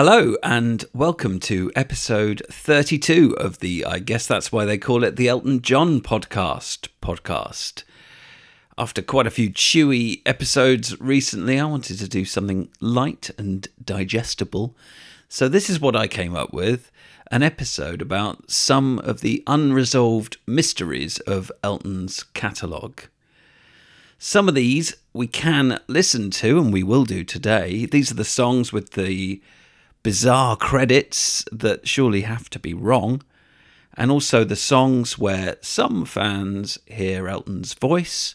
Hello, and welcome to episode 32 of the I guess that's why they call it the Elton John podcast. Podcast. After quite a few chewy episodes recently, I wanted to do something light and digestible. So, this is what I came up with an episode about some of the unresolved mysteries of Elton's catalogue. Some of these we can listen to, and we will do today. These are the songs with the bizarre credits that surely have to be wrong, and also the songs where some fans hear Elton's voice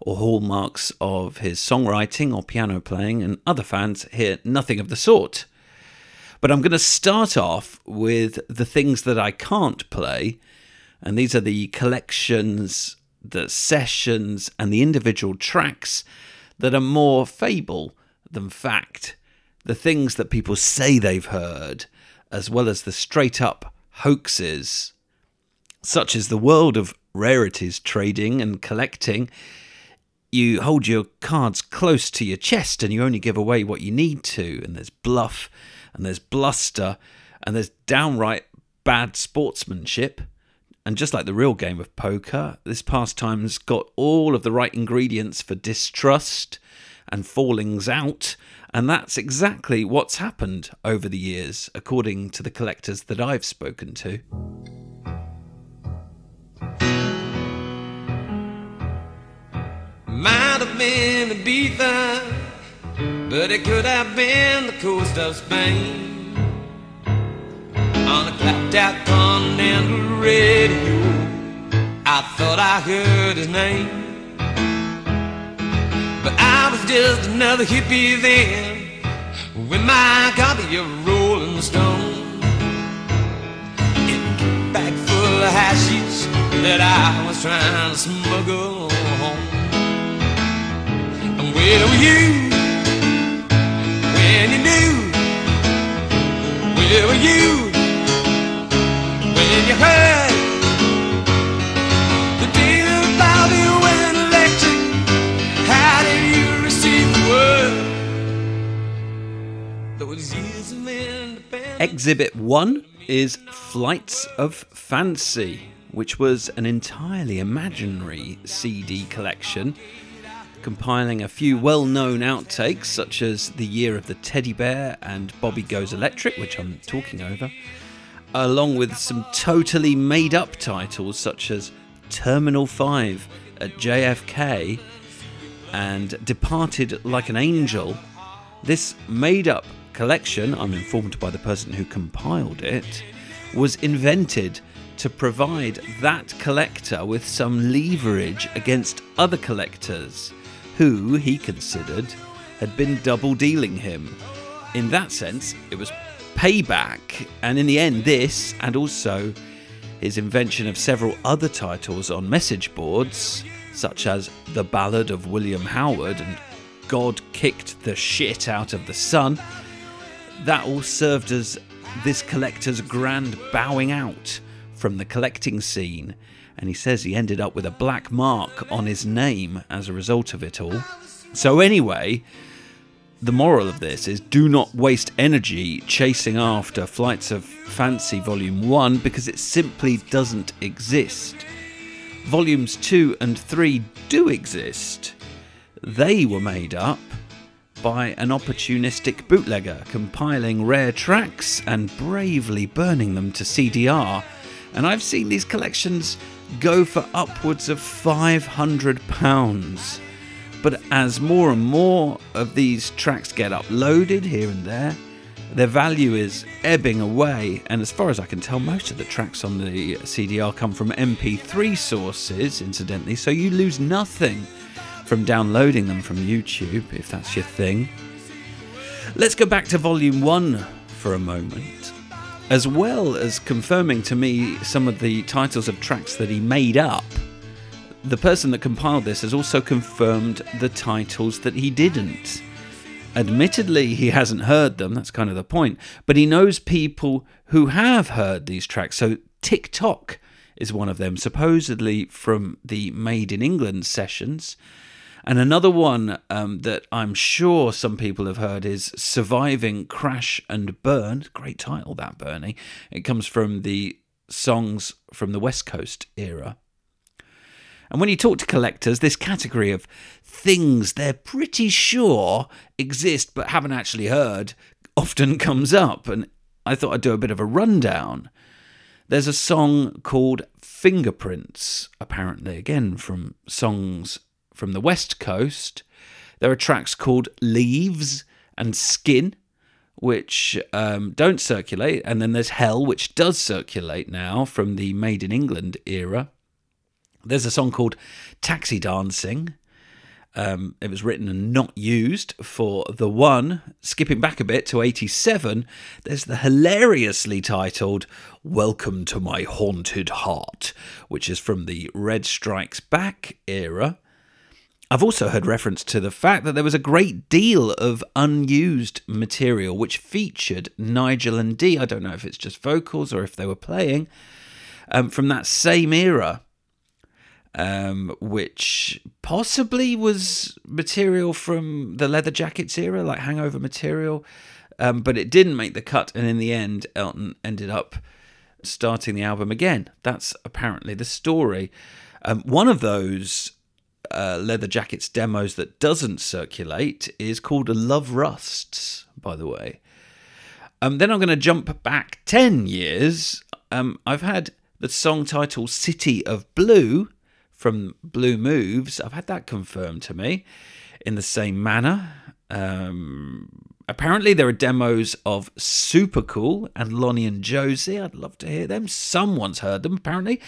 or hallmarks of his songwriting or piano playing, and other fans hear nothing of the sort. But I'm going to start off with the things that I can't play, and these are the collections, the sessions, and the individual tracks that are more fable than fact the things that people say they've heard, as well as the straight up hoaxes, such as the world of rarities trading and collecting. You hold your cards close to your chest and you only give away what you need to, and there's bluff and there's bluster and there's downright bad sportsmanship. And just like the real game of poker, this pastime's got all of the right ingredients for distrust and fallings out and that's exactly what's happened over the years, according to the collectors that I've spoken to. Might have been Ibiza, but it could have been the coast of Spain. On a clapped out continental radio, I thought I heard his name. I was just another hippie then with my copy of Rolling Stone. A bag full of hashish that I was trying to smuggle home. And where were you Exhibit 1 is Flights of Fancy, which was an entirely imaginary CD collection compiling a few well known outtakes such as The Year of the Teddy Bear and Bobby Goes Electric, which I'm talking over, along with some totally made up titles such as Terminal 5 at JFK and Departed Like an Angel. This made up collection, I'm informed by the person who compiled it, was invented to provide that collector with some leverage against other collectors who he considered had been double dealing him. In that sense, it was payback, and in the end, this and also his invention of several other titles on message boards, such as The Ballad of William Howard and God Kicked the Shit Out of the Sun, that all served as this collector's grand bowing out from the collecting scene, and he says he ended up with a black mark on his name as a result of it all. So, anyway, the moral of this is do not waste energy chasing after Flights of Fancy Volume 1 because it simply doesn't exist. Volumes 2 and 3 do exist. They were made up by an opportunistic bootlegger compiling rare tracks and bravely burning them to CDR. And I've seen these collections go for upwards of £500. But as more and more of these tracks get uploaded here and there, their value is ebbing away, and as far as I can tell, most of the tracks on the CDR come from MP3 sources, incidentally, so you lose nothing from downloading them from YouTube, if that's your thing. Let's go back to Volume 1 for a moment. As well as confirming to me some of the titles of tracks that he made up, the person that compiled this has also confirmed the titles that he didn't. Admittedly, he hasn't heard them, that's kind of the point, but he knows people who have heard these tracks. So, TikTok is one of them, supposedly from the Made in England sessions And another one um, that I'm sure some people have heard is Surviving Crash and Burn. Great title, that, Bernie. It comes from the songs from the West Coast era. And when you talk to collectors, this category of things they're pretty sure exist but haven't actually heard often comes up. And I thought I'd do a bit of a rundown. There's a song called Fingerprints, apparently, again from songs from the West Coast. There are tracks called Leaves and Skin, which um, don't circulate. And then there's Hell, which does circulate now from the Made in England era. There's a song called Taxi Dancing, um, it was written and not used for The One. Skipping back a bit to 87, there's the hilariously titled Welcome to My Haunted Heart, which is from the Reg Strikes Back era. I've also heard reference to the fact that there was a great deal of unused material which featured Nigel and Dee. I don't know if it's just vocals or if they were playing um, from that same era um, which possibly was material from the leather jackets era, like hangover material, um, but it didn't make the cut. And in the end, Elton ended up starting the album again. That's apparently the story. Um, one of those uh, leather jackets demos that doesn't circulate is called Love Rusts, by the way. Um, then I'm going to jump back 10 years. Um, I've had the song title City of Blue from Blue Moves. I've had that confirmed to me in the same manner. Um, apparently, there are demos of Super Cool and Lonnie and Josie. I'd love to hear them. Someone's heard them, apparently.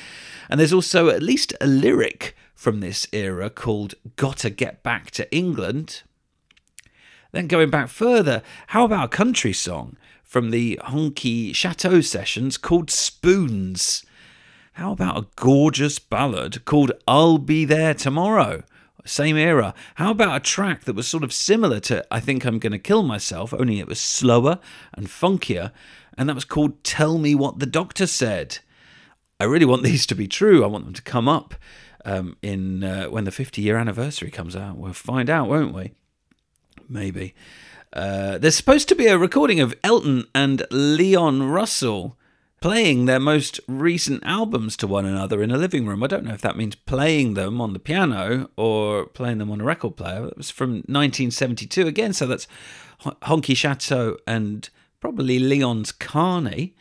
And there's also at least a lyric from this era called Gotta Get Back to England. Then going back further, how about a country song from the Honky Chateau sessions called Spoons? How about a gorgeous ballad called I'll Be There Tomorrow? Same era. How about a track that was sort of similar to I Think I'm Gonna Kill Myself, only it was slower and funkier, and that was called Tell Me What the Doctor Said? I really want these to be true. I want them to come up um, in uh, when the 50 year anniversary comes out. We'll find out, won't we? Maybe. Uh, there's supposed to be a recording of Elton and Leon Russell playing their most recent albums to one another in a living room. I don't know if that means playing them on the piano or playing them on a record player. It was from 1972 again, so that's Honky Chateau and probably Leon's Carney.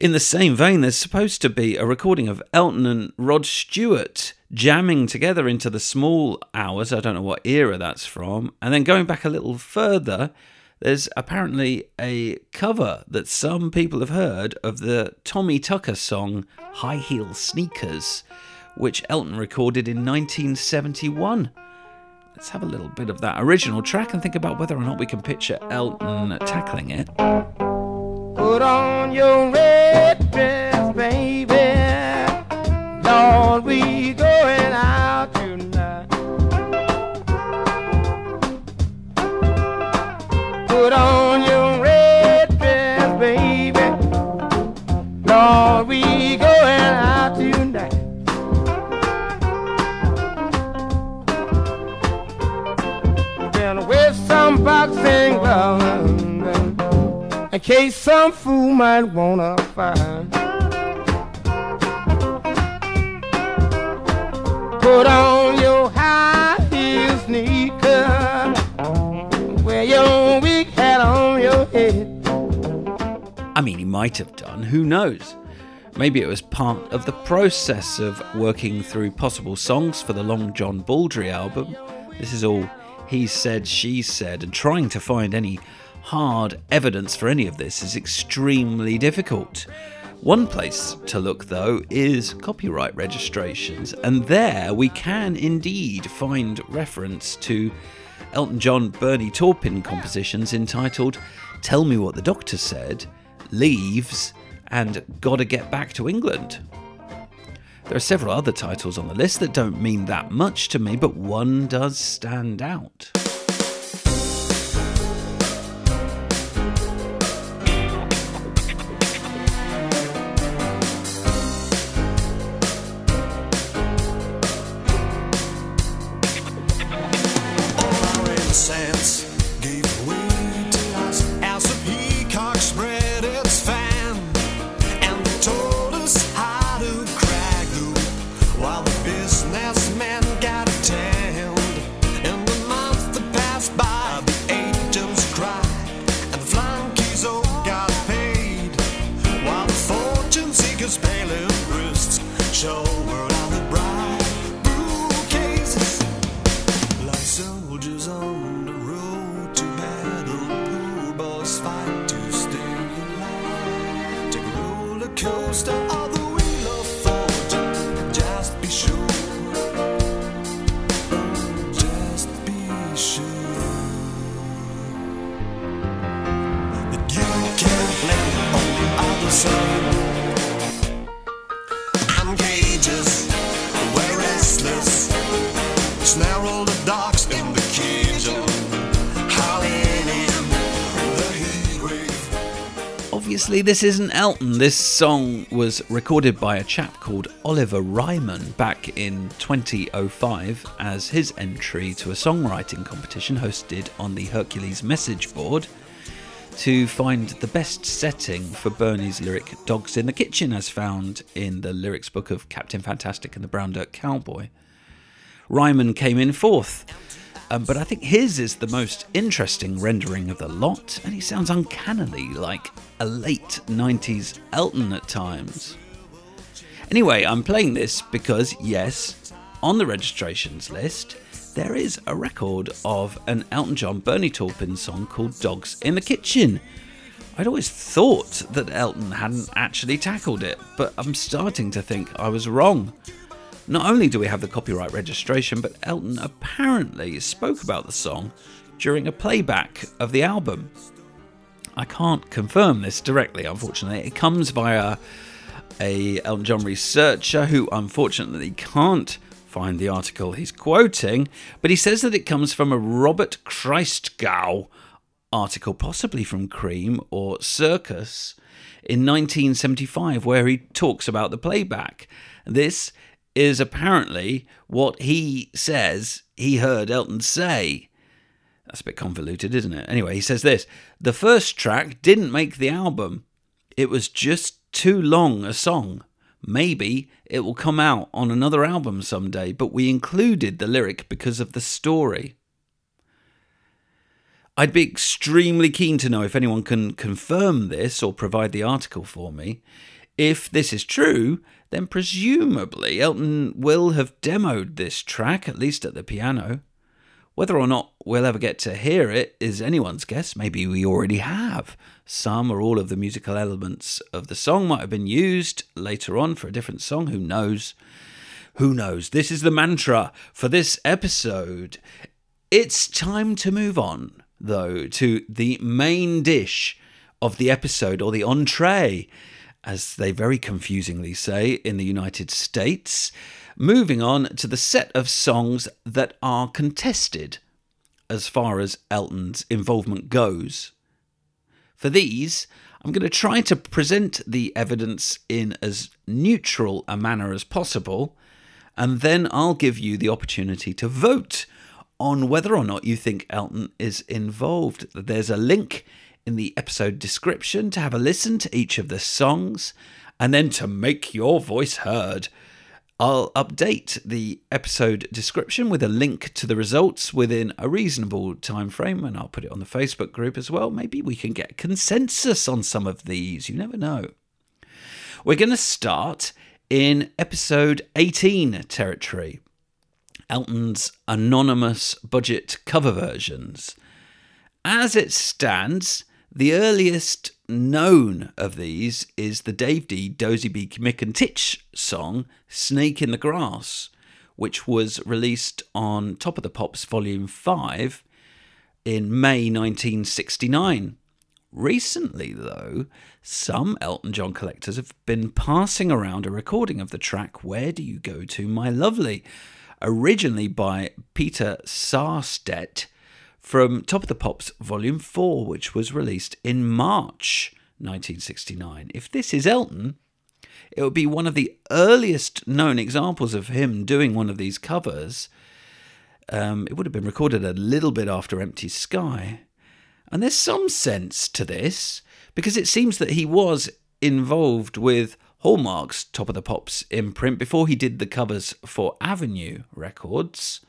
In the same vein, there's supposed to be a recording of Elton and Rod Stewart jamming together into the small hours. I don't know what era that's from. And then going back a little further, there's apparently a cover that some people have heard of the Tommy Tucker song High Heel Sneakers, which Elton recorded in 1971. Let's have a little bit of that original track and think about whether or not we can picture Elton tackling it. Put on your red dress, baby. Lord, we Put on your red dress, baby. Lord, we going out tonight. Then with some boxing gloves in case some fool might wanna find. Might have done, who knows? Maybe it was part of the process of working through possible songs for the Long John Baldry album. This is all he said, she said, and trying to find any hard evidence for any of this is extremely difficult. One place to look, though, is copyright registrations, and there we can indeed find reference to Elton John Bernie Taupin compositions entitled Tell Me What the Doctor Said, Leaves, and Gotta Get Back to England. There are several other titles on the list that don't mean that much to me, but one does stand out. This isn't Elton. This song was recorded by a chap called Oliver Ryman back in 2005 as his entry to a songwriting competition hosted on the Hercules message board to find the best setting for Bernie's lyric Dogs in the Kitchen, as found in the lyrics book of Captain Fantastic and the Brown Dirt Cowboy. Ryman came in fourth. Um, but I think his is the most interesting rendering of the lot, and he sounds uncannily like a late 90s Elton at times. Anyway, I'm playing this because, yes, on the registrations list, there is a record of an Elton John Bernie Taupin song called Dogs in the Kitchen. I'd always thought that Elton hadn't actually tackled it, but I'm starting to think I was wrong. Not only do we have the copyright registration, but Elton apparently spoke about the song during a playback of the album. I can't confirm this directly, unfortunately. It comes via a Elton John researcher who unfortunately can't find the article he's quoting, but he says that it comes from a Robert Christgau article, possibly from Creem or Circus, in 1975, where he talks about the playback. This is apparently what he says he heard Elton say. That's a bit convoluted, isn't it? Anyway, he says this The first track didn't make the album, it was just too long a song. Maybe it will come out on another album someday, but we included the lyric because of the story. I'd be extremely keen to know if anyone can confirm this or provide the article for me. If this is true, then presumably Elton will have demoed this track, at least at the piano. Whether or not we'll ever get to hear it is anyone's guess. Maybe we already have. Some or all of the musical elements of the song might have been used later on for a different song. Who knows? Who knows? This is the mantra for this episode. It's time to move on, though, to the main dish of the episode, or the entree, as they very confusingly say in the United States. Moving on to the set of songs that are contested as far as Elton's involvement goes. For these, I'm going to try to present the evidence in as neutral a manner as possible, and then I'll give you the opportunity to vote on whether or not you think Elton is involved. There's a link in the episode description to have a listen to each of the songs and then to make your voice heard. I'll update the episode description with a link to the results within a reasonable time frame and I'll put it on the Facebook group as well. Maybe we can get consensus on some of these. You never know. We're going to start in episode 18 territory. Elton's anonymous budget cover versions. As it stands, the earliest known of these is the Dave Dee Dozy B, Mick and Tich song, Snake in the Grass, which was released on Top of the Pops Volume 5 in May 1969. Recently, though, some Elton John collectors have been passing around a recording of the track Where Do You Go To, My Lovely, originally by Peter Sarstedt from Top of the Pops Volume 4, which was released in March 1969. If this is Elton, it would be one of the earliest known examples of him doing one of these covers. Um, it would have been recorded a little bit after Empty Sky. And there's some sense to this because it seems that he was involved with Hallmark's Top of the Pops imprint before he did the covers for Avenue Records.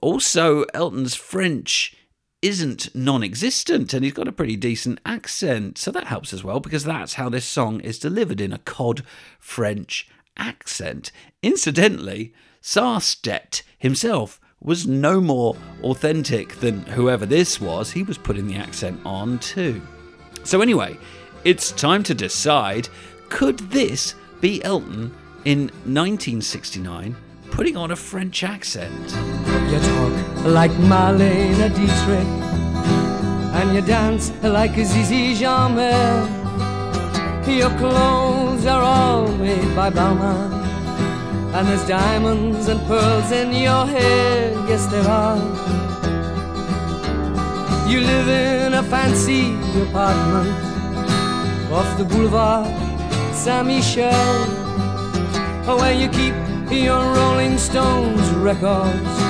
Also, Elton's French isn't non existent and he's got a pretty decent accent. So that helps as well because that's how this song is delivered in a cod French accent. Incidentally, Sarstedt himself was no more authentic than whoever this was. He was putting the accent on too. So, anyway, it's time to decide could this be Elton in 1969 putting on a French accent? You talk like Marlene Dietrich, and you dance like Zizi Jeanmaire. Your clothes are all made by Balmain, and there's diamonds and pearls in your hair. Yes, there are. You live in a fancy apartment off the boulevard Saint Michel, where you keep your Rolling Stones records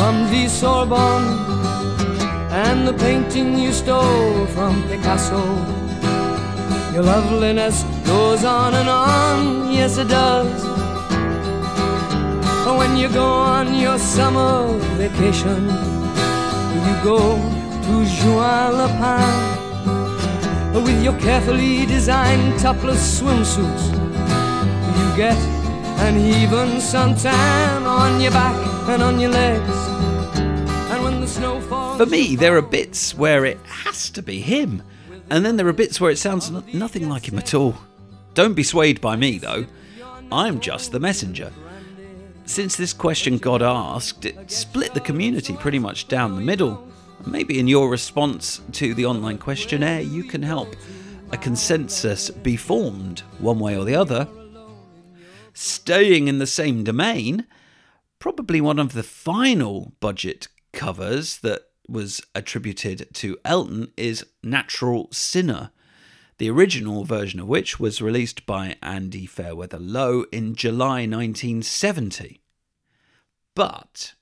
from the Sorbonne and the painting you stole from Picasso. Your loveliness goes on and on, yes it does. When you go on your summer vacation, you go to Juan Le Pin with your carefully designed topless swimsuits. You get an even suntan on your back and on your legs. For me, there are bits where it has to be him, and then there are bits where it sounds n- nothing like him at all. Don't be swayed by me, though. I'm just the messenger. Since this question got asked, it split the community pretty much down the middle. Maybe in your response to the online questionnaire, you can help a consensus be formed one way or the other. Staying in the same domain, probably one of the final budget covers that was attributed to Elton is Natural Sinner, the original version of which was released by Andy Fairweather Low in July 1970. But,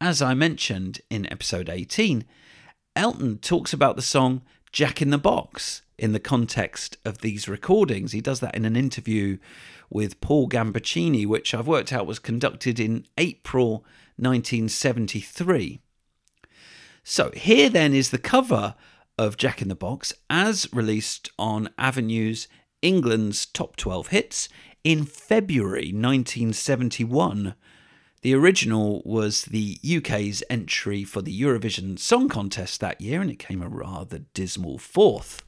as I mentioned in episode 18, Elton talks about the song Jack in the Box in the context of these recordings. He does that in an interview with Paul Gambaccini, which I've worked out was conducted in April 1973. So here then is the cover of Jack in the Box as released on Avenue's England's Top 12 Hits in February 1971. The original was the UK's entry for the Eurovision Song Contest that year, and it came a rather dismal fourth.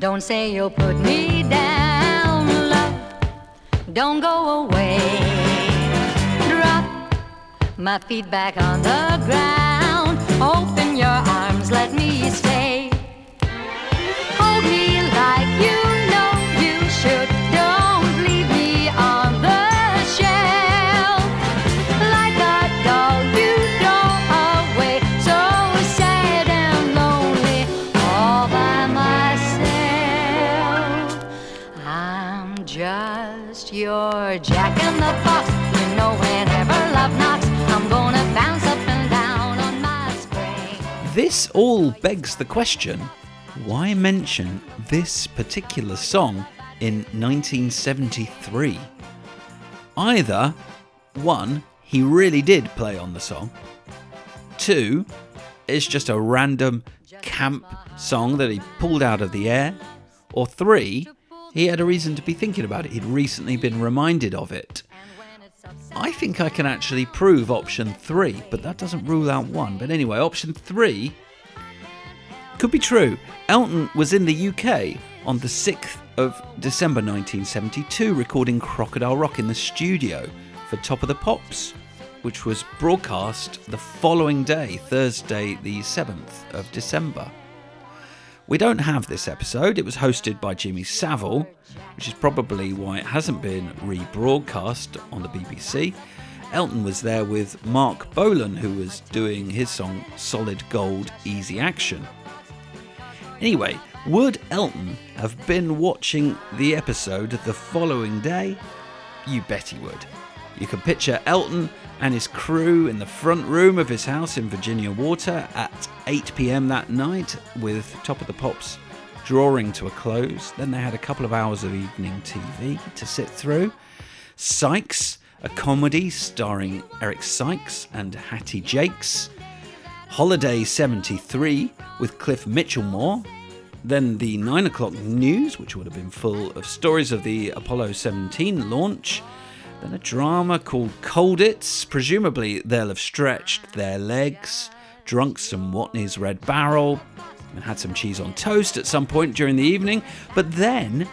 Don't say you'll put me down, love. Don't go away. Drop my feet back on the ground. Open your arms, let me stay. Hold me like you know you should. This all begs the question why mention this particular song in 1973? Either, one, he really did play on the song, two, it's just a random camp song that he pulled out of the air, or three, he had a reason to be thinking about it. He'd recently been reminded of it. I think I can actually prove option three, but that doesn't rule out one. But anyway, option three could be true. Elton was in the UK on the 6th of December 1972 recording Crocodile Rock in the studio for Top of the Pops, which was broadcast the following day, Thursday, the 7th of December. We don't have this episode. It was hosted by Jimmy Savile, which is probably why it hasn't been rebroadcast on the BBC. Elton was there with Marc Bolan, who was doing his song Solid Gold Easy Action. Anyway, would Elton have been watching the episode the following day? You bet he would. You can picture Elton and his crew in the front room of his house in Virginia Water at 8 pm that night with Top of the Pops drawing to a close. Then they had a couple of hours of evening TV to sit through. Sykes, a comedy starring Eric Sykes and Hattie Jacques. Holiday 73 with Cliff Michelmore. Then the 9 o'clock news, which would have been full of stories of the Apollo 17 launch. Then a drama called Cold Colditz. Presumably, they'll have stretched their legs, drunk some Watney's Red Barrel, and had some cheese on toast at some point during the evening. But then,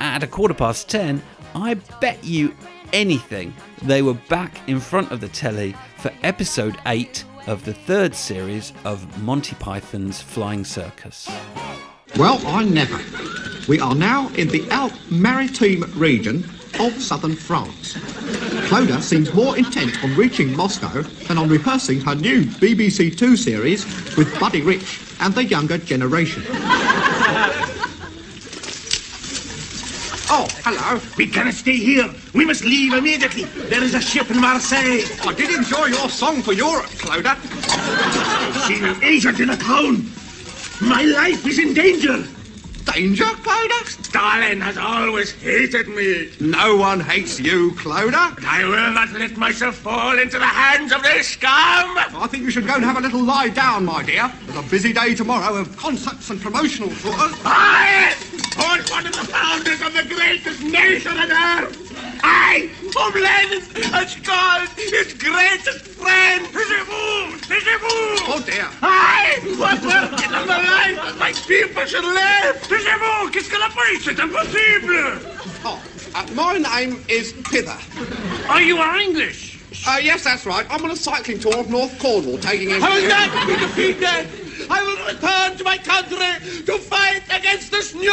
at a quarter past ten, I bet you anything they were back in front of the telly for episode 8 of the third series of Monty Python's Flying Circus. Well, I never. We are now in the Alpes-Maritime region of southern France. Clodagh seems more intent on reaching Moscow than on rehearsing her new BBC Two series with Buddy Rich and the younger generation. Oh, hello. We cannot stay here. We must leave immediately. There is a ship in Marseille. I did enjoy your song for Europe, Clodagh. I've Seen an agent in a town. My life is in danger. Danger, Clodagh? Stalin has always hated me. No one hates you, Clodagh. But I will not let myself fall into the hands of this scum. I think you should go and have a little lie down, my dear. There's a busy day tomorrow of concerts and promotional tours. I was one of the founders of the greatest nation on earth. I, whom Lenin has called his greatest friend. Taisez-vous! Taisez-vous! Oh, dear. I was working on the life that my people should live. Taisez-vous! Qu'est-ce qu'elle a fait? C'est impossible! Oh, uh, my name is Pither. Oh, you are English? Uh, yes, that's right. I'm on a cycling tour of North Cornwall, taking in... Will not be defeated! I will return to my country to fight against this new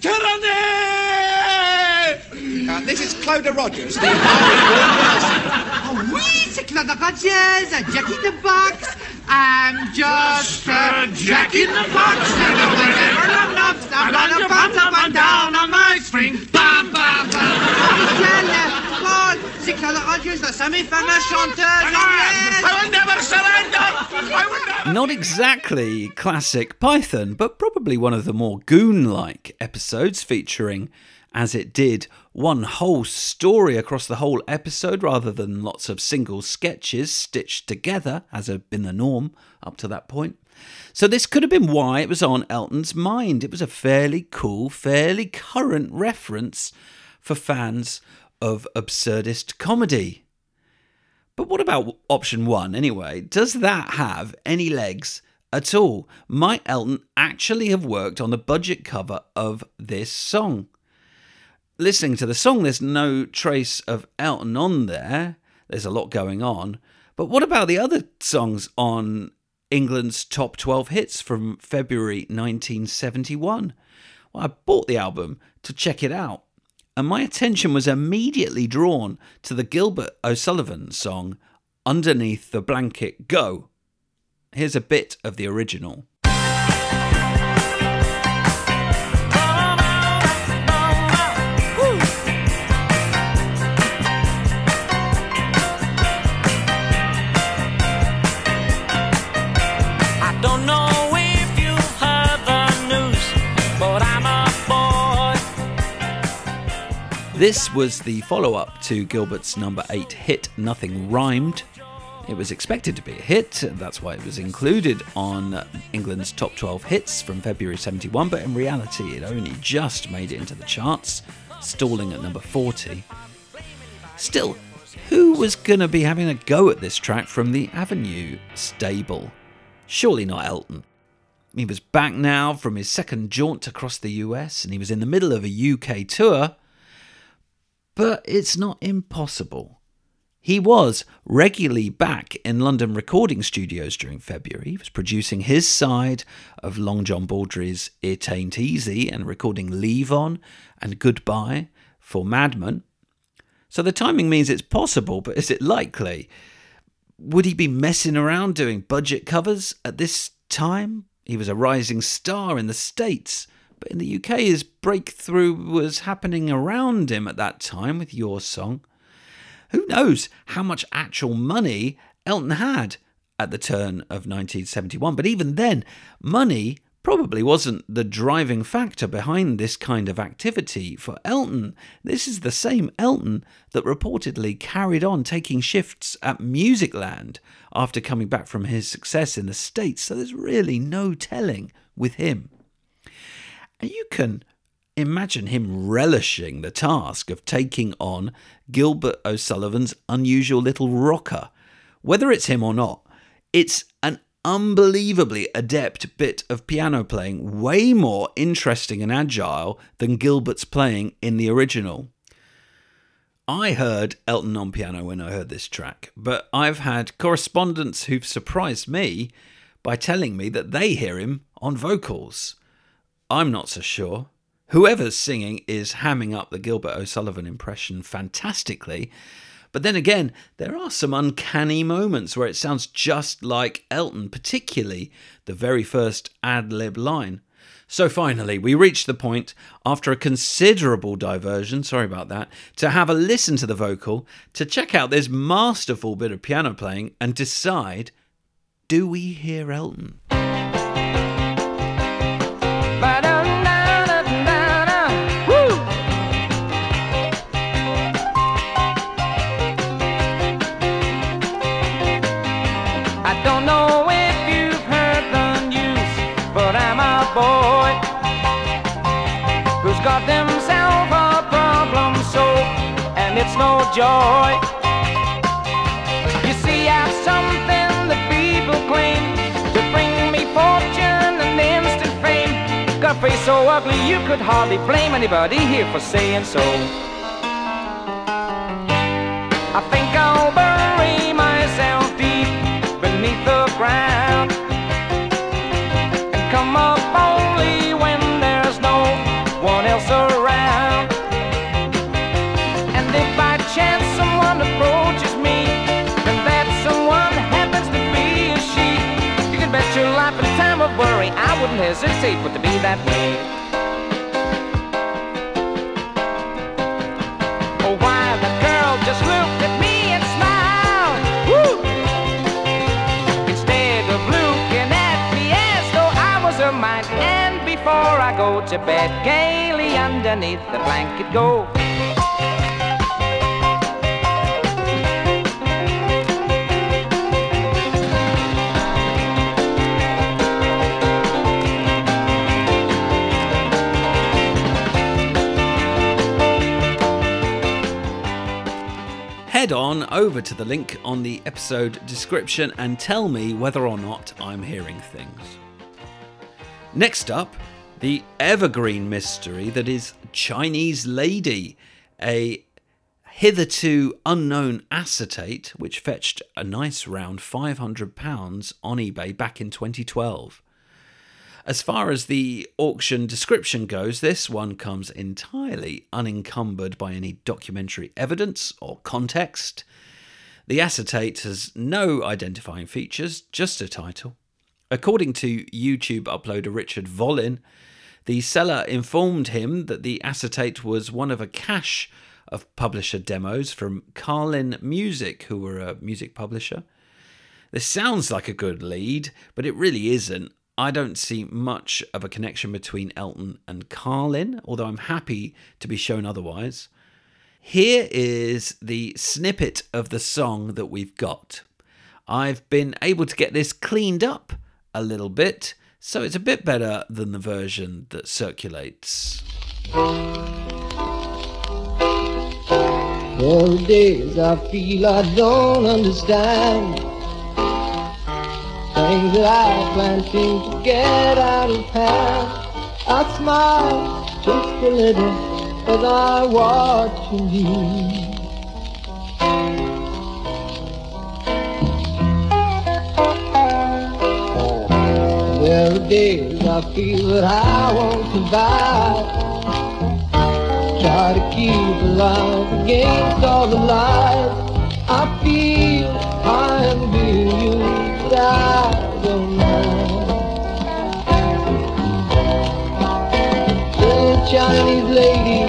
tyranny! Uh, this is Clodagh Rogers, the... Oh, oui, c'est Claude Rogers, a Jack in the Box. I'm just a Jack in the Box. I'm gonna pump up and down on my string. Bam, bam, bam. Michel, Paul, c'est Claude Rogers, semi-fameuse chanteuse anglaise. I will never surrender! I will never... Not exactly classic Python, but probably one of the more goon like episodes featuring, as it did, one whole story across the whole episode rather than lots of single sketches stitched together, as had been the norm up to that point. So, this could have been why it was on Elton's mind. It was a fairly cool, fairly current reference for fans of absurdist comedy. But what about option one anyway? Does that have any legs at all? Might Elton actually have worked on the budget cover of this song? Listening to the song, there's no trace of Elton on there. There's a lot going on. But what about the other songs on England's top 12 hits from February 1971? Well, I bought the album to check it out and my attention was immediately drawn to the Gilbert O'Sullivan song Underneath the Blanket Go. Here's a bit of the original. This was the follow up to Gilbert's number 8 hit Nothing Rhymed. It was expected to be a hit, that's why it was included on England's top 12 hits from February 71, but in reality, it only just made it into the charts, stalling at number 40. Still, who was going to be having a go at this track from the Avenue stable? Surely not Elton. He was back now from his second jaunt across the US and he was in the middle of a UK tour. But it's not impossible. He was regularly back in London recording studios during February. He was producing his side of Long John Baldry's It Ain't Easy and recording Levon and Goodbye for Madman. So the timing means it's possible, but is it likely? Would he be messing around doing budget covers at this time? He was a rising star in the States, but in the UK, his breakthrough was happening around him at that time with Your Song. Who knows how much actual money Elton had at the turn of 1971? But even then, money probably wasn't the driving factor behind this kind of activity for Elton. This is the same Elton that reportedly carried on taking shifts at Musicland after coming back from his success in the States, so there's really no telling with him. And you can imagine him relishing the task of taking on Gilbert O'Sullivan's unusual little rocker. Whether it's him or not, it's an unbelievably adept bit of piano playing, way more interesting and agile than Gilbert's playing in the original. I heard Elton on piano when I heard this track, but I've had correspondents who've surprised me by telling me that they hear him on vocals. I'm not so sure. Whoever's singing is hamming up the Gilbert O'Sullivan impression fantastically. But then again, there are some uncanny moments where it sounds just like Elton, particularly the very first ad lib line. So finally, we reach the point, after a considerable diversion, sorry about that, to have a listen to the vocal, to check out this masterful bit of piano playing, and decide do we hear Elton? Joy. You see, I've something that people claim to bring me fortune and instant fame. Got a face so ugly you could hardly blame anybody here for saying so. I think wouldn't hesitate but to be that way. Oh, why the girl just looked at me and smiled. Woo! Instead of looking at me as though I was her mind. And before I go to bed, gaily underneath the blanket go. Head on over to the link on the episode description and tell me whether or not I'm hearing things. Next up, the evergreen mystery that is Chinese Lady, a hitherto unknown acetate which fetched a nice round £500 on eBay back in 2012. As far as the auction description goes, this one comes entirely unencumbered by any documentary evidence or context. The acetate has no identifying features, just a title. According to YouTube uploader Richard Volin, the seller informed him that the acetate was one of a cache of publisher demos from Carlin Music, who were a music publisher. This sounds like a good lead, but it really isn't. I don't see much of a connection between Elton and Carlin, although I'm happy to be shown otherwise. Here is the snippet of the song that we've got. I've been able to get this cleaned up a little bit, so it's a bit better than the version that circulates. Are days I feel I don't understand times that I plan to get out of hand. I smile just a little as I watch you leave. There are days I feel that I won't survive. Try to keep alive against all the lies. I feel I am being used. Chinese lady,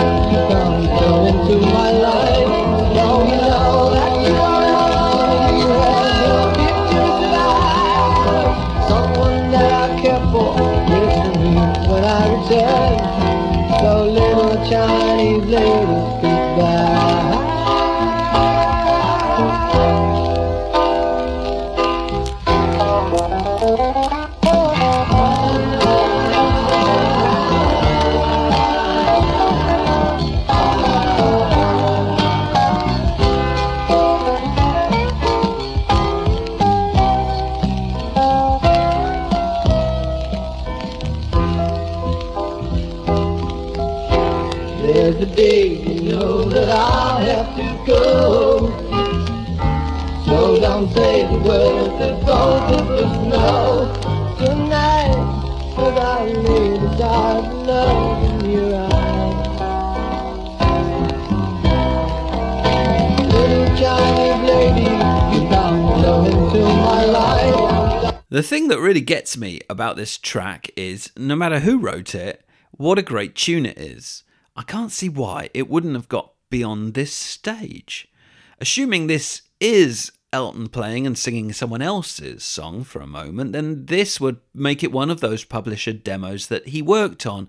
really gets me about this track is no matter who wrote it, what a great tune it is. I can't see why it wouldn't have got beyond this stage. Assuming this is Elton playing and singing someone else's song for a moment, then this would make it one of those publisher demos that he worked on,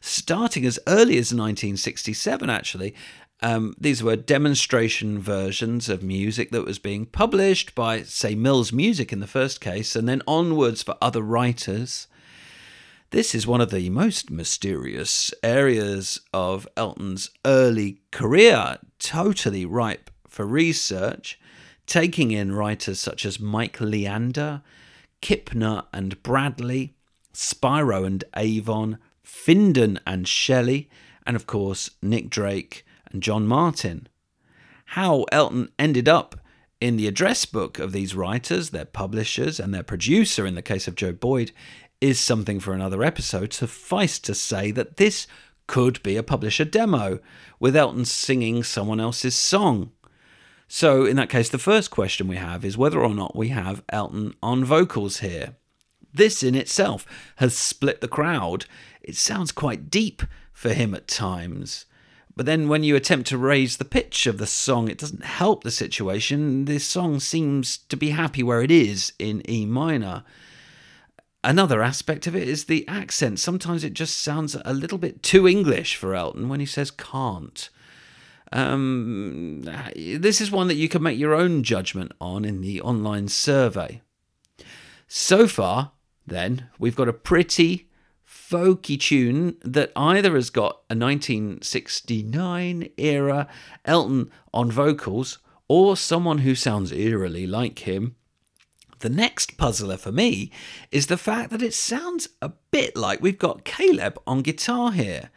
starting as early as 1967, actually. Um, these were demonstration versions of music that was being published by, say, Mills Music in the first case, and then onwards for other writers. This is one of the most mysterious areas of Elton's early career, totally ripe for research, taking in writers such as Mike Leander, Kipner and Bradley, Spyro and Avon, Findon and Shelley, and of course Nick Drake and John Martyn. How Elton ended up in the address book of these writers, their publishers, and their producer, in the case of Joe Boyd, is something for another episode. Suffice to say that this could be a publisher demo with Elton singing someone else's song. So, in that case, the first question we have is whether or not we have Elton on vocals here. This in itself has split the crowd. It sounds quite deep for him at times. But then when you attempt to raise the pitch of the song, it doesn't help the situation. This song seems to be happy where it is in E minor. Another aspect of it is the accent. Sometimes it just sounds a little bit too English for Elton when he says can't. Um, this is one that you can make your own judgment on in the online survey. So far, then, we've got a pretty folky tune that either has got a 1969 era Elton on vocals or someone who sounds eerily like him. The next puzzler for me is the fact that it sounds a bit like we've got Caleb on guitar here.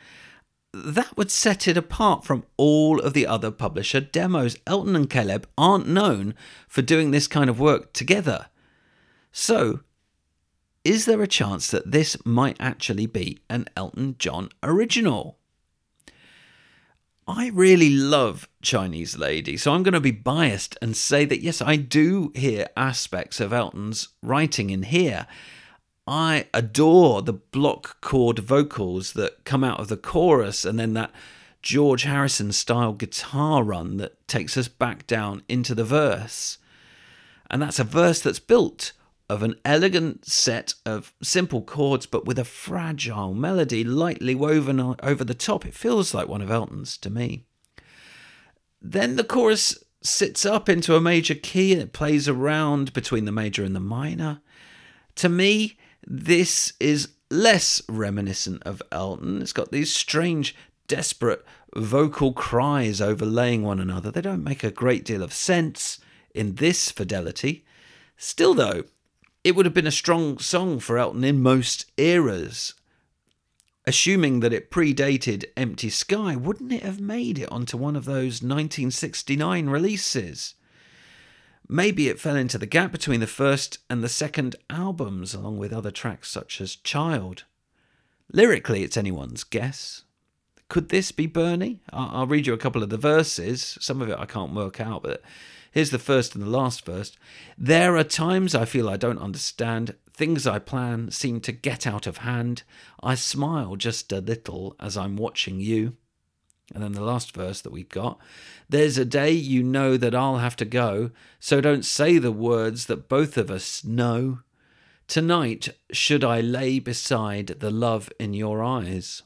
That would set it apart from all of the other publisher demos. Elton and Caleb aren't known for doing this kind of work together. So, is there a chance that this might actually be an Elton John original? I really love Chinese Lady, so I'm going to be biased and say that yes, I do hear aspects of Elton's writing in here. I adore the block chord vocals that come out of the chorus and then that George Harrison style guitar run that takes us back down into the verse. And that's a verse that's built of an elegant set of simple chords, but with a fragile melody lightly woven over the top. It feels like one of Elton's to me. Then the chorus sits up into a major key and it plays around between the major and the minor. To me, this is less reminiscent of Elton. It's got these strange, desperate vocal cries overlaying one another. They don't make a great deal of sense in this fidelity. Still, though, it would have been a strong song for Elton in most eras. Assuming that it predated Empty Sky, wouldn't it have made it onto one of those 1969 releases? Maybe it fell into the gap between the first and the second albums, along with other tracks such as Child. Lyrically, it's anyone's guess. Could this be Bernie? I'll, read you a couple of the verses. Some of it I can't work out, but here's the first and the last verse. There are times I feel I don't understand. Things I plan seem to get out of hand. I smile just a little as I'm watching you. And then the last verse that we got There's a day you know that I'll have to go, so don't say the words that both of us know. Tonight, should I lay beside the love in your eyes?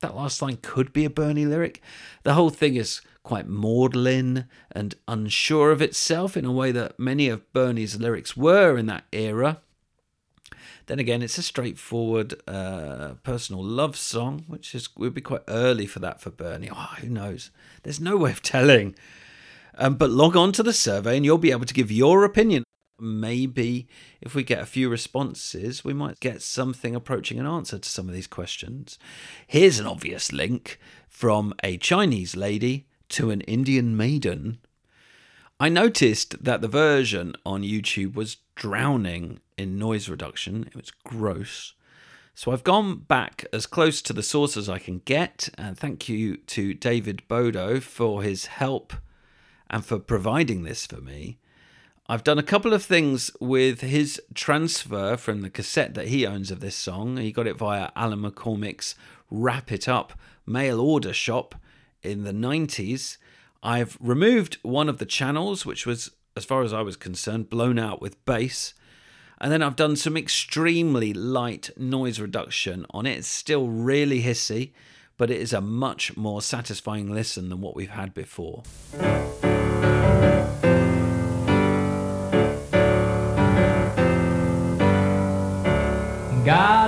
That last line could be a Bernie lyric. The whole thing is quite maudlin and unsure of itself in a way that many of Bernie's lyrics were in that era. Then again, it's a straightforward uh, personal love song, which is would be quite early for that for Bernie. Oh, who knows? There's no way of telling. Um, but log on to the survey and you'll be able to give your opinion. Maybe if we get a few responses, we might get something approaching an answer to some of these questions. Here's an obvious link from a Chinese lady to an Indian maiden. I noticed that the version on YouTube was drowning in noise reduction. It was gross. So I've gone back as close to the source as I can get. And thank you to David Bodo for his help and for providing this for me. I've done a couple of things with his transfer from the cassette that he owns of this song. He got it via Alan McCormick's Wrap It Up mail order shop in the 90s. I've removed one of the channels, which was, as far as I was concerned, blown out with bass. And then I've done some extremely light noise reduction on it. It's still really hissy, but it is a much more satisfying listen than what we've had before. Got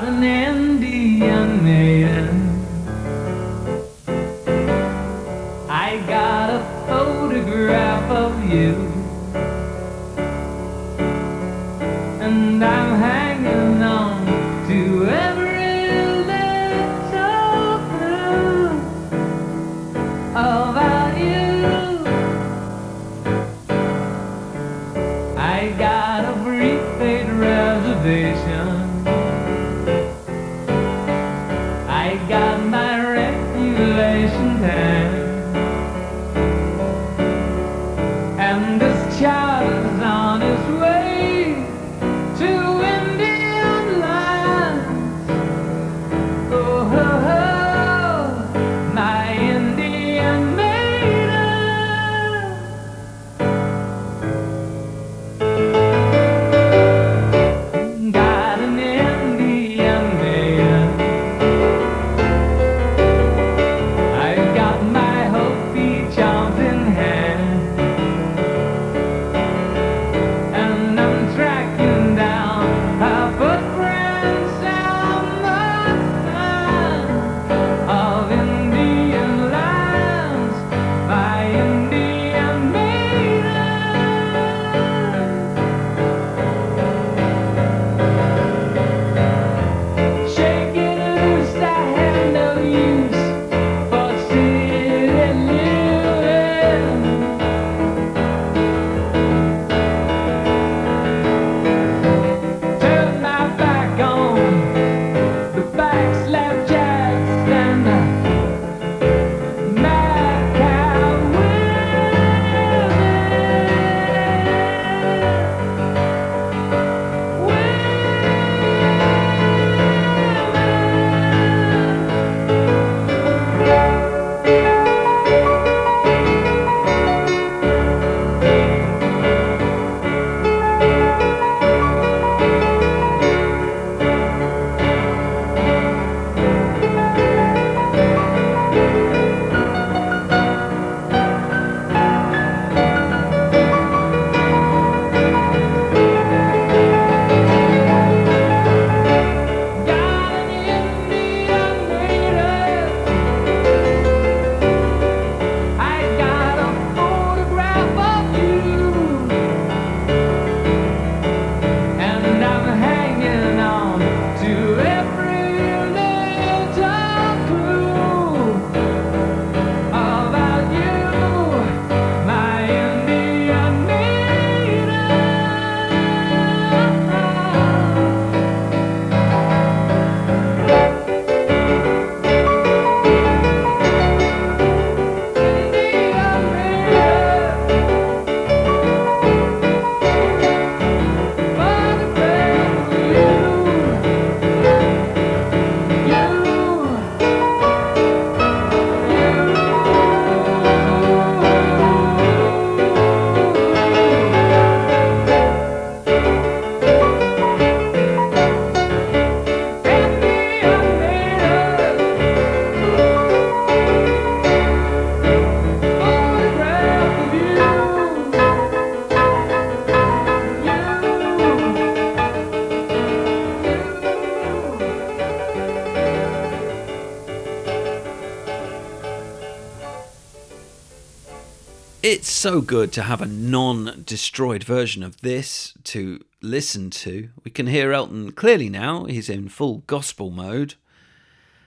so good to have a non destroyed version of this to listen to. We can hear Elton clearly now, he's in full gospel mode.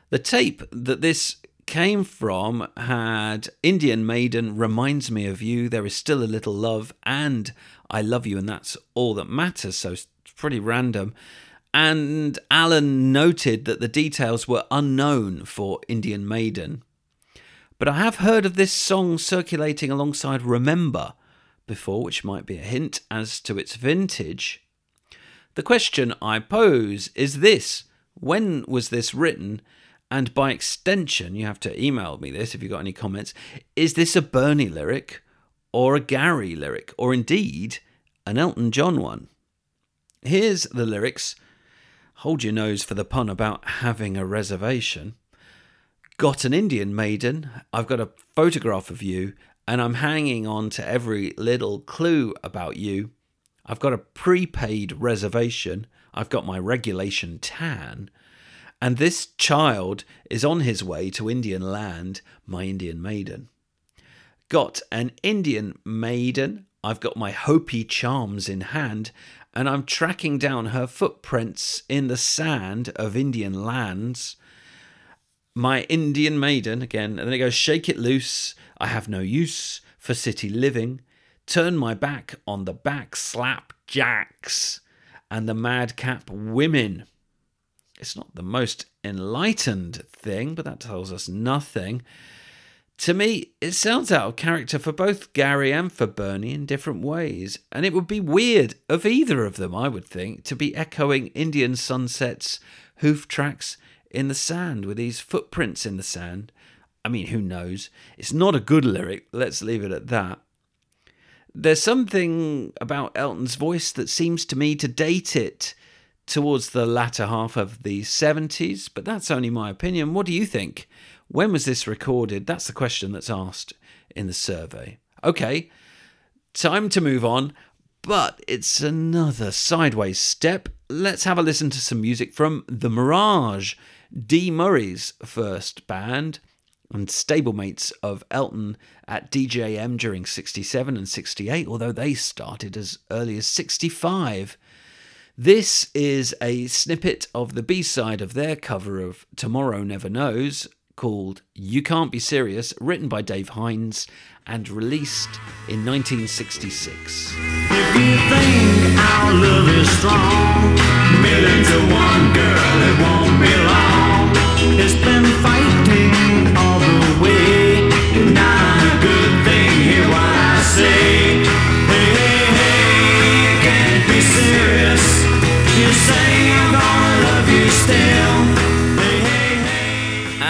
The tape that this came from had Indian Maiden reminds me of you, there is still a little love, and I love you, and that's all that matters. So it's pretty random. And Alan noted that the details were unknown for Indian Maiden. But I have heard of this song circulating alongside Remember before, which might be a hint as to its vintage. The question I pose is this When was this written? And by extension, you have to email me this if you've got any comments. Is this a Bernie lyric or a Gary lyric, or indeed an Elton John one? Here's the lyrics. Hold your nose for the pun about having a reservation. Got an Indian maiden. I've got a photograph of you, and I'm hanging on to every little clue about you. I've got a prepaid reservation. I've got my regulation tan. And this child is on his way to Indian land, my Indian maiden. Got an Indian maiden. I've got my Hopi charms in hand, and I'm tracking down her footprints in the sand of Indian lands. My Indian maiden, again, and then it goes, shake it loose. I have no use for city living. Turn my back on the back slap jacks and the madcap women. It's not the most enlightened thing, but that tells us nothing. To me, it sounds out of character for both Gary and for Bernie in different ways, and it would be weird of either of them, I would think, to be echoing Indian sunsets, hoof tracks in the sand with these footprints in the sand. I mean, who knows? It's not a good lyric, let's leave it at that. There's something about Elton's voice that seems to me to date it towards the latter half of the 70s, but that's only my opinion. What do you think? When was this recorded? That's the question that's asked in the survey. Okay, time to move on, but it's another sideways step. Let's have a listen to some music from The Mirage, Dee Murray's first band and stablemates of Elton at DJM during 67 and 68, although they started as early as 65. This is a snippet of the B side of their cover of Tomorrow Never Knows called You Can't Be Serious, written by Dave Hines and released in 1966. If you think our love is strong, million to one girl, it won't be long.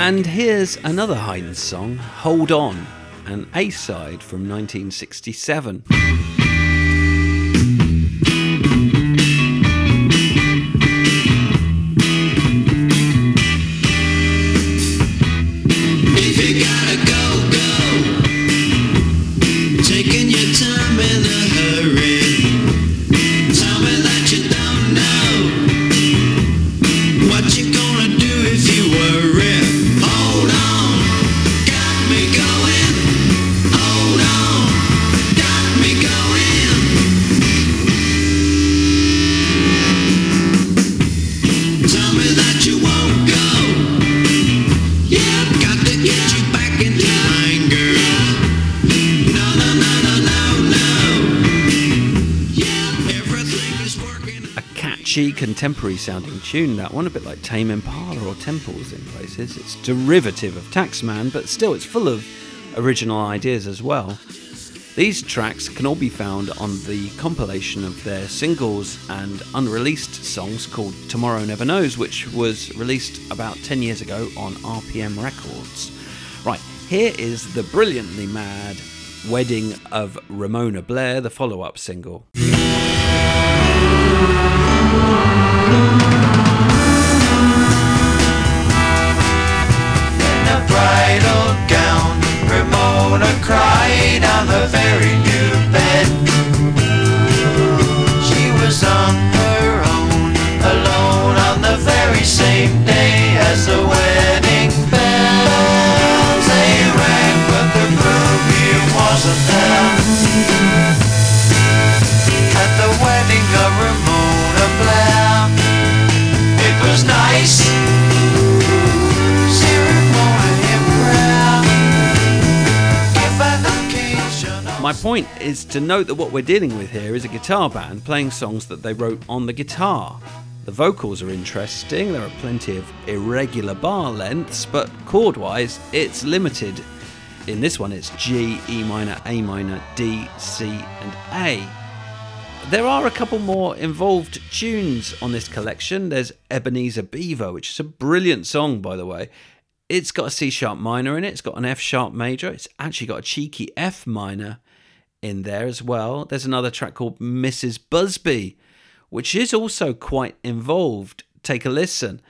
And here's another Hines song, Hold On, an A side from 1967. Contemporary sounding tune, that one, a bit like Tame Impala or Temples in places. It's derivative of Taxman, but still it's full of original ideas as well. These tracks can all be found on the compilation of their singles and unreleased songs called Tomorrow Never Knows, which was released about 10 years ago on RPM Records. Right, here is the brilliantly mad Wedding of Ramona Blair, the follow up single. Bridal gown, Ramona cried on the very new bed. She was on her own, alone on the very same day as the wedding My point is to note that what we're dealing with here is a guitar band playing songs that they wrote on the guitar. The vocals are interesting, there are plenty of irregular bar lengths, but chord wise, it's limited. In this one, it's G, E minor, A minor, D, C, and A. There are a couple more involved tunes on this collection. There's Ebenezer Beaver, which is a brilliant song, by the way. It's got a C sharp minor in it, it's got an F sharp major, it's actually got a cheeky F minor in there as well. There's another track called Mrs. Busby, which is also quite involved. Take a listen.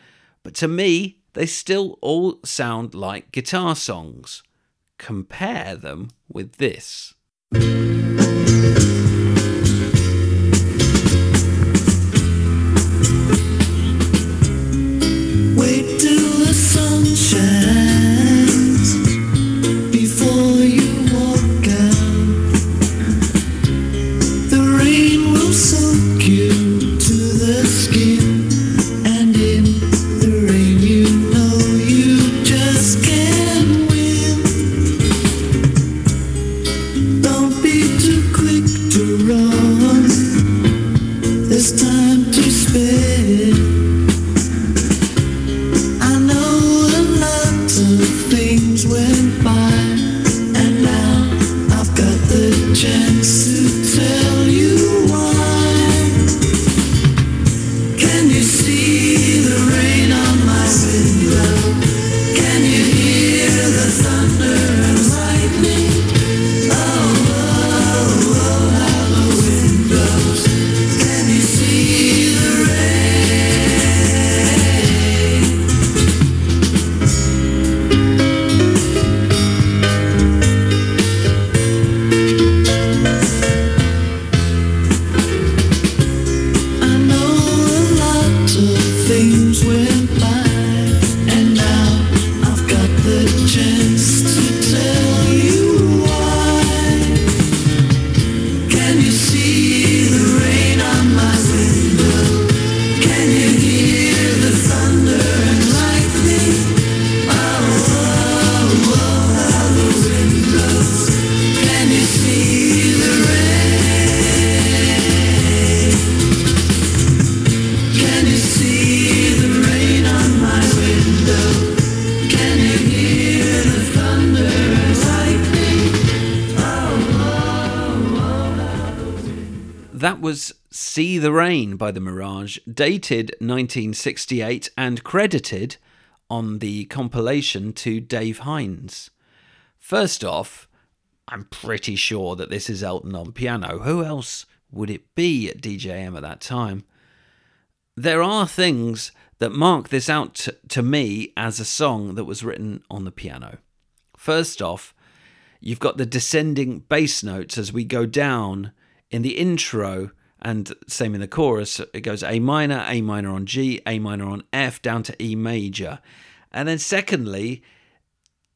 But to me, they still all sound like guitar songs. Compare them with this. The Rain by The Mirage, dated 1968 and credited on the compilation to Dave Hines. First off, I'm pretty sure that this is Elton on piano. Who else would it be at DJM at that time? There are things that mark this out to, to me as a song that was written on the piano. First off, you've got the descending bass notes as we go down in the intro and same in the chorus it goes a minor a minor on g a minor on f down to e major and then secondly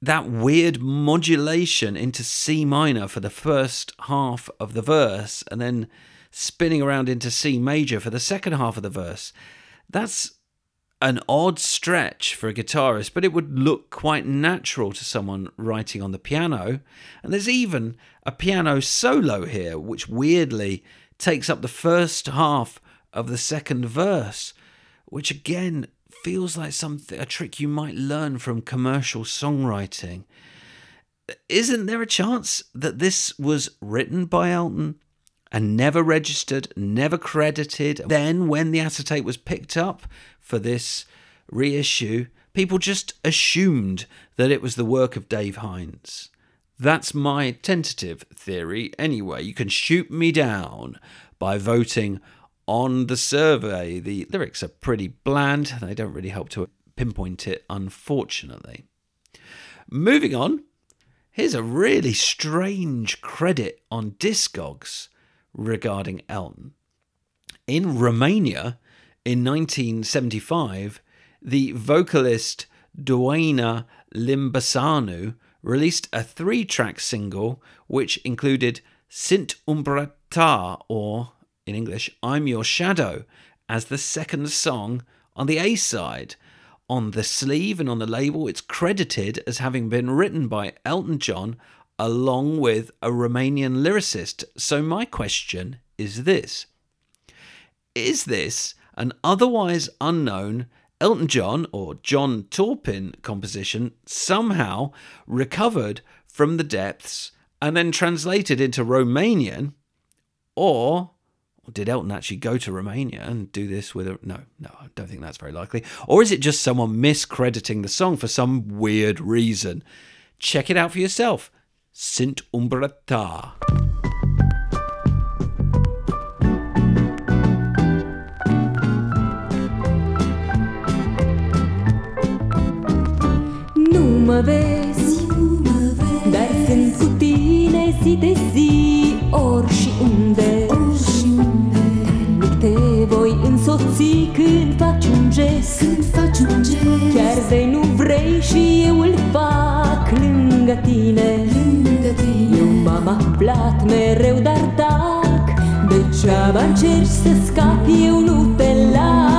that weird modulation into c minor for the first half of the verse and then spinning around into c major for the second half of the verse that's an odd stretch for a guitarist, but it would look quite natural to someone writing on the piano. And there's even a piano solo here, which weirdly takes up the first half of the second verse, which again feels like something a trick you might learn from commercial songwriting. Isn't there a chance that this was written by Elton and never registered, never credited? Then, when the acetate was picked up for this reissue, people just assumed that it was the work of Dave Hines. That's my tentative theory. Anyway, you can shoot me down by voting on the survey. The lyrics are pretty bland, they don't really help to pinpoint it, unfortunately. Moving on, here's a really strange credit on Discogs regarding Elton. In Romania, in 1975, the vocalist Doina Limbasanu released a three track single which included Sint Umbrata, or in English, I'm Your Shadow, as the second song on the A side. On the sleeve and on the label, it's credited as having been written by Elton John along with a Romanian lyricist. So, my question is this Is this an otherwise unknown Elton John or John Taupin composition somehow recovered from the depths and then translated into Romanian? Or did Elton actually go to Romania and do this with a. No, no, I don't think that's very likely. Or is it just someone miscrediting the song for some weird reason? Check it out for yourself. Sint Umbrata. Nu mă vezi, dar sunt cu tine zi de zi, ori și unde. Mic te voi însoți când faci un gest, când faci un gest. Chiar de nu vrei și eu îl fac lângă tine. Lângă tine. Eu m-am aflat mereu, dar tac. Degeaba încerci să scapi, eu nu te las.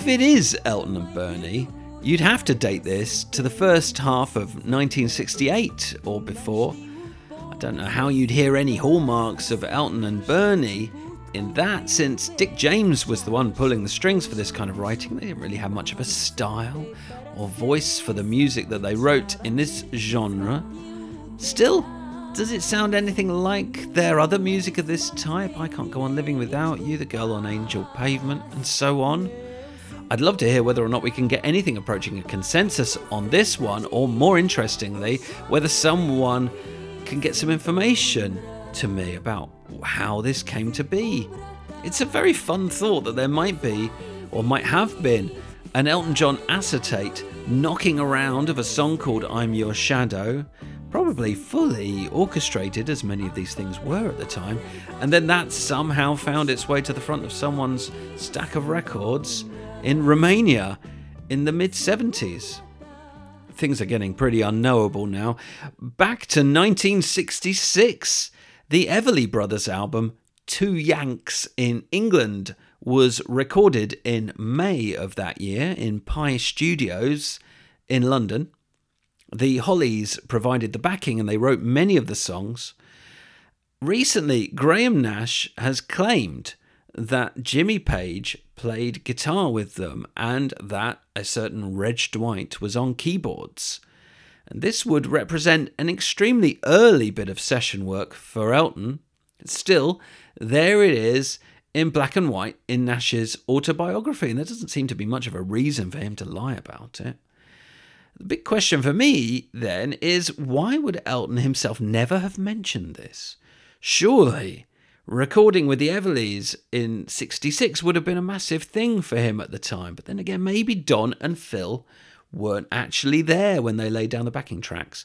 If it is Elton and Bernie, you'd have to date this to the first half of 1968 or before. I don't know how you'd hear any hallmarks of Elton and Bernie in that, since Dick James was the one pulling the strings for this kind of writing. They didn't really have much of a style or voice for the music that they wrote in this genre. Still, does it sound anything like their other music of this type? I Can't Go On Living Without You, The Girl on Angel Pavement, and so on. I'd love to hear whether or not we can get anything approaching a consensus on this one, or more interestingly, whether someone can get some information to me about how this came to be. It's a very fun thought that there might be, or might have been, an Elton John acetate knocking around of a song called I'm Your Shadow, probably fully orchestrated, as many of these things were at the time, and then that somehow found its way to the front of someone's stack of records in Romania in the mid 70s. Things are getting pretty unknowable now. Back to 1966. The Everly Brothers album, Two Yanks in England, was recorded in May of that year in Pye Studios in London. The Hollies provided the backing and they wrote many of the songs. Recently, Graham Nash has claimed that Jimmy Page played guitar with them and that a certain Reg Dwight was on keyboards. And this would represent an extremely early bit of session work for Elton. Still, there it is in black and white in Nash's autobiography, and there doesn't seem to be much of a reason for him to lie about it. The big question for me then is why would Elton himself never have mentioned this? Surely recording with the Everlys in 66 would have been a massive thing for him at the time. But then again, maybe Don and Phil weren't actually there when they laid down the backing tracks.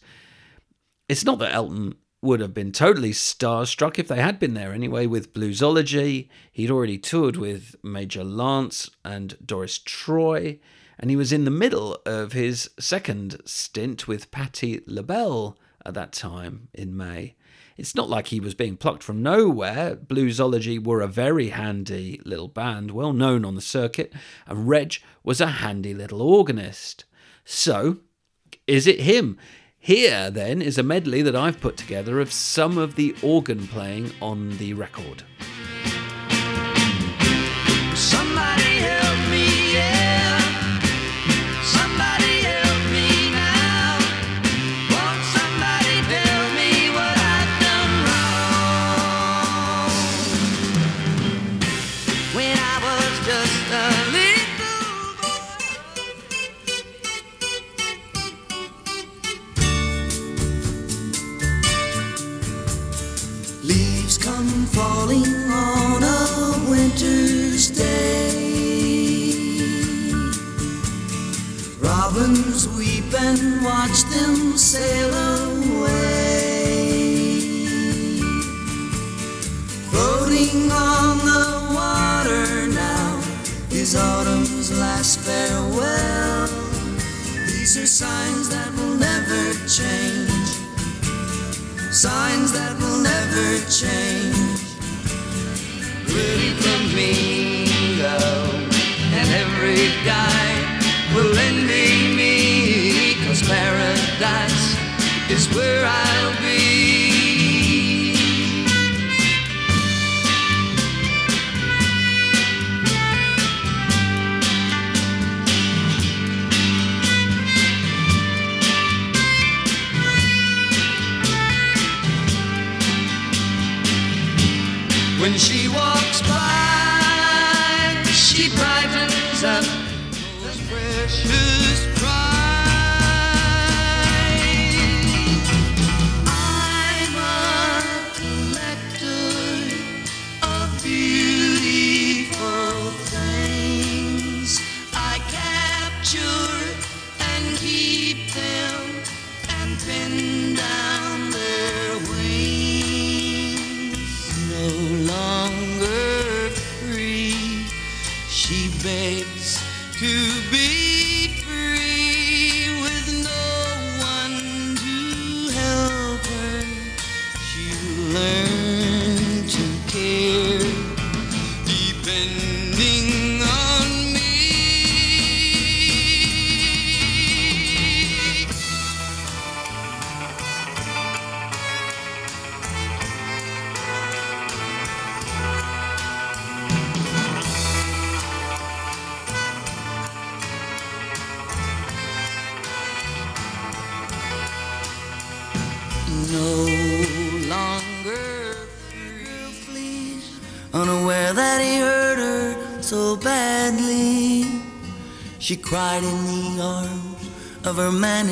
It's not that Elton would have been totally starstruck if they had been there anyway with Bluesology. He'd already toured with Major Lance and Doris Troy, and he was in the middle of his second stint with Patti LaBelle at that time in May. It's not like he was being plucked from nowhere. Bluesology were a very handy little band, well known on the circuit, and Reg was a handy little organist. So, is it him? Here, then, is a medley that I've put together of some of the organ playing on the record. Sail away. Floating on the water now is autumn's last farewell. These are signs that will never change. Signs that will never change. Little flamingo, and every guy will envy me, cause paradise is where I'll be.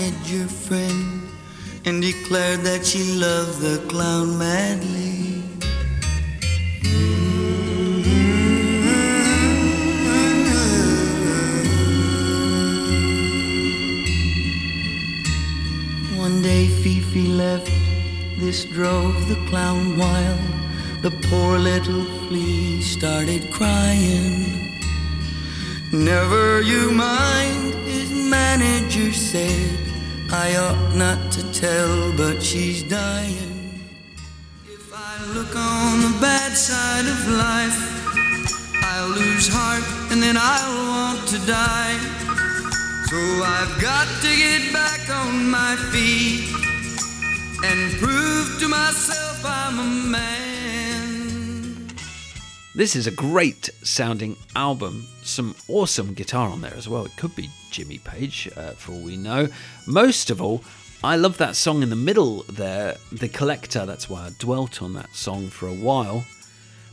Her manager This is a great sounding album. Some awesome guitar on there as well. It could be Jimmy Page, uh, for all we know. Most of all, I love that song in the middle there, The Collector. That's why I dwelt on that song for a while.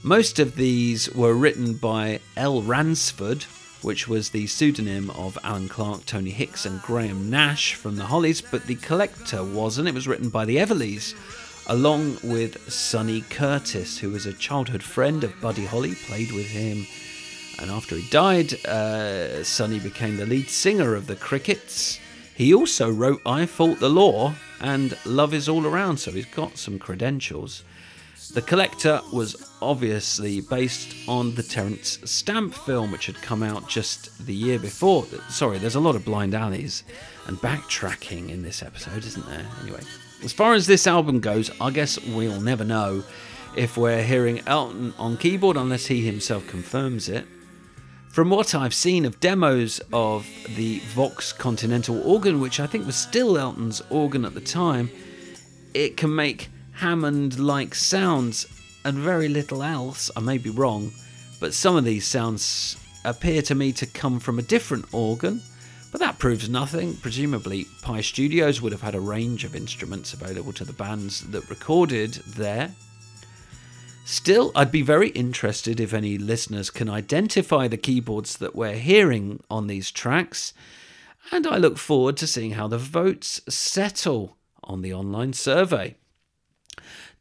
Most of these were written by L. Ransford, which was the pseudonym of Allan Clarke, Tony Hicks, and Graham Nash from the Hollies, but The Collector wasn't. It was written by the Everlys, along with Sonny Curtis, who was a childhood friend of Buddy Holly, played with him. And after he died, uh, Sonny became the lead singer of the Crickets. He also wrote I Fought the Law and Love Is All Around, so he's got some credentials. The Collector was obviously based on the Terence Stamp film, which had come out just the year before. Sorry, there's a lot of blind alleys and backtracking in this episode, isn't there? Anyway, as far as this album goes, I guess we'll never know if we're hearing Elton on keyboard unless he himself confirms it. From what I've seen of demos of the Vox Continental organ, which I think was still Elton's organ at the time, it can make Hammond like sounds and very little else. I may be wrong, but some of these sounds appear to me to come from a different organ, but that proves nothing. Presumably, Pye Studios would have had a range of instruments available to the bands that recorded there. Still, I'd be very interested if any listeners can identify the keyboards that we're hearing on these tracks, and I look forward to seeing how the votes settle on the online survey.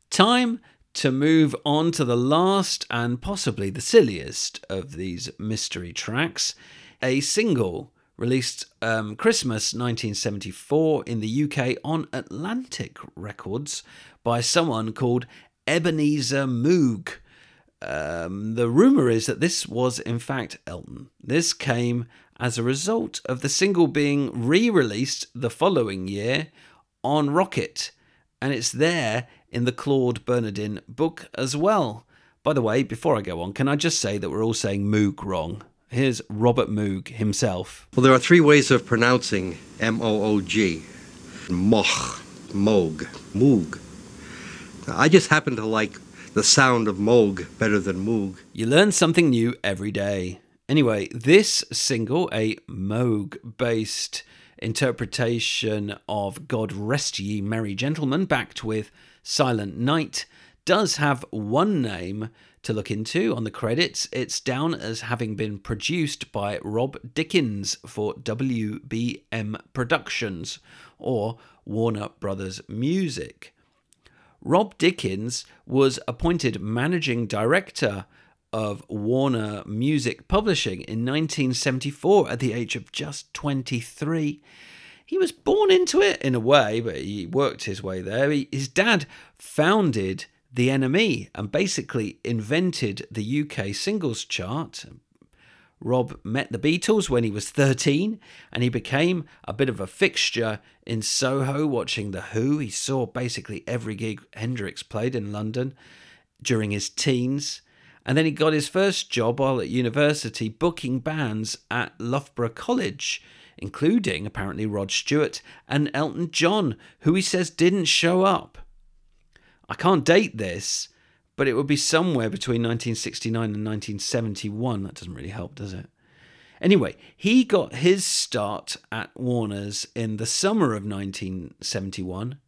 Time to move on to the last and possibly the silliest of these mystery tracks, a single released um, Christmas 1974 in the UK on Atlantic Records by someone called Ebenezer Moog. Um, the rumour is that this was in fact Elton. This came as a result of the single being re released the following year on Rocket, and it's there in the Claude Bernardin book as well. By the way, before I go on, can I just say that we're all saying Moog wrong? Here's Robert Moog himself. Well, there are three ways of pronouncing M O O G Moch, Moog, Moog. I just happen to like the sound of Moog better than Moog. You learn something new every day. Anyway, this single, a Moog based interpretation of God Rest Ye Merry Gentlemen, backed with Silent Night, does have one name to look into on the credits. It's down as having been produced by Rob Dickins for WBM Productions or Warner Brothers Music. Rob Dickins was appointed managing director of Warner Music Publishing in 1974 at the age of just 23. He was born into it in a way, but he worked his way there. He, his dad founded The NME and basically invented the UK singles chart. Rob met the Beatles when he was 13 and he became a bit of a fixture in Soho watching The Who. He saw basically every gig Hendrix played in London during his teens. And then he got his first job while at university booking bands at Loughborough College, including apparently Rod Stewart and Elton John, who he says didn't show up. I can't date this, but it would be somewhere between 1969 and 1971. That doesn't really help, does it? Anyway, he got his start at Warner's in the summer of 1971.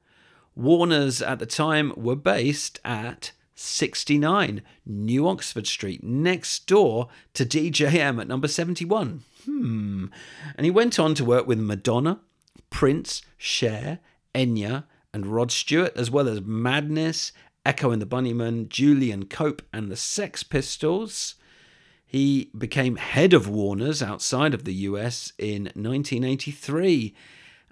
Warner's at the time were based at 69 New Oxford Street, next door to DJM at number 71. Hmm. And he went on to work with Madonna, Prince, Cher, Enya, and Rod Stewart, as well as Madness, Echo and the Bunnymen, Julian Cope, and the Sex Pistols. He became head of Warner's outside of the US in 1983.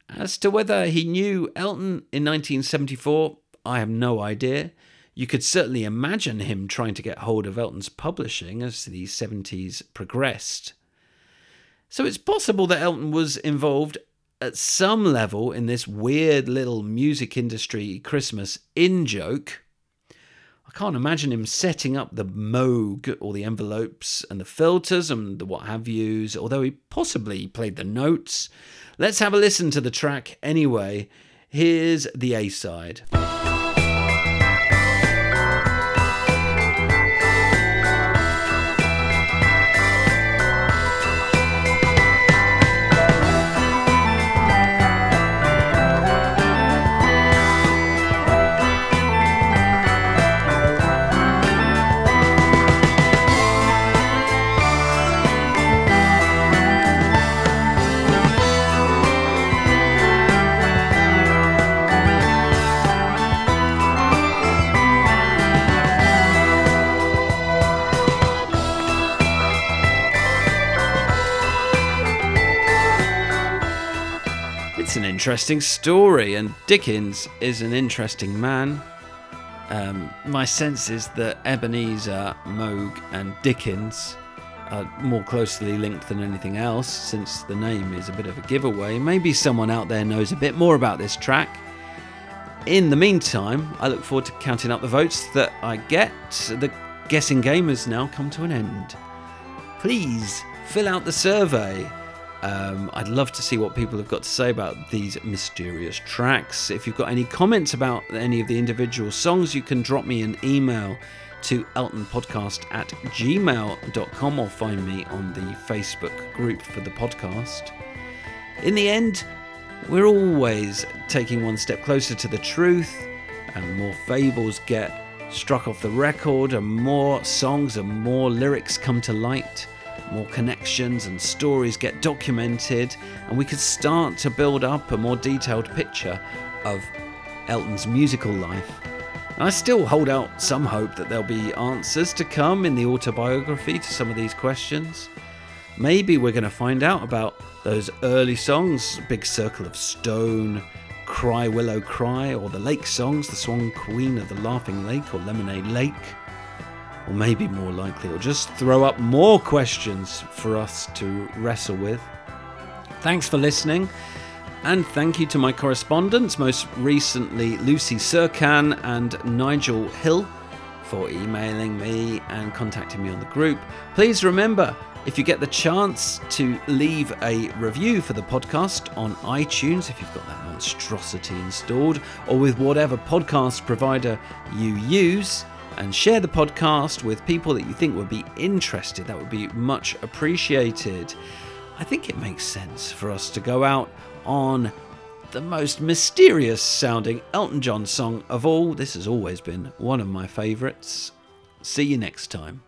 As to whether he knew Elton in 1974, I have no idea. You could certainly imagine him trying to get hold of Elton's publishing as the 70s progressed. So it's possible that Elton was involved at some level in this weird little music industry Christmas in joke. I can't imagine him setting up the Moog or the envelopes and the filters and the what have yous, although he possibly played the notes. Let's have a listen to the track anyway. Here's the A side. Interesting story, and Dickins is an interesting man. Um, my sense is that Ebenezer, Moog, and Dickens are more closely linked than anything else, since the name is a bit of a giveaway. Maybe someone out there knows a bit more about this track. In the meantime, I look forward to counting up the votes that I get. The guessing game has now come to an end. Please fill out the survey. Um, I'd love to see what people have got to say about these mysterious tracks. If you've got any comments about any of the individual songs, you can drop me an email to eltonpodcast at gmail.com or find me on the Facebook group for the podcast. In the end, we're always taking one step closer to the truth, and more fables get struck off the record, and more songs and more lyrics come to light more connections and stories get documented, and we could start to build up a more detailed picture of Elton's musical life. I still hold out some hope that there'll be answers to come in the autobiography to some of these questions. Maybe we're going to find out about those early songs Big Circle of Stone, Cry Willow Cry, or the Lake songs, The Swan Queen of the Laughing Lake, or Lemonade Lake. Or maybe more likely, or just throw up more questions for us to wrestle with. Thanks for listening. And thank you to my correspondents, most recently Lucy Sirkan and Nigel Hill, for emailing me and contacting me on the group. Please remember, if you get the chance to leave a review for the podcast on iTunes, if you've got that monstrosity installed, or with whatever podcast provider you use, and share the podcast with people that you think would be interested, that would be much appreciated. I think it makes sense for us to go out on the most mysterious sounding Elton John song of all. This has always been one of my favourites. See you next time.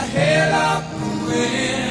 hell up when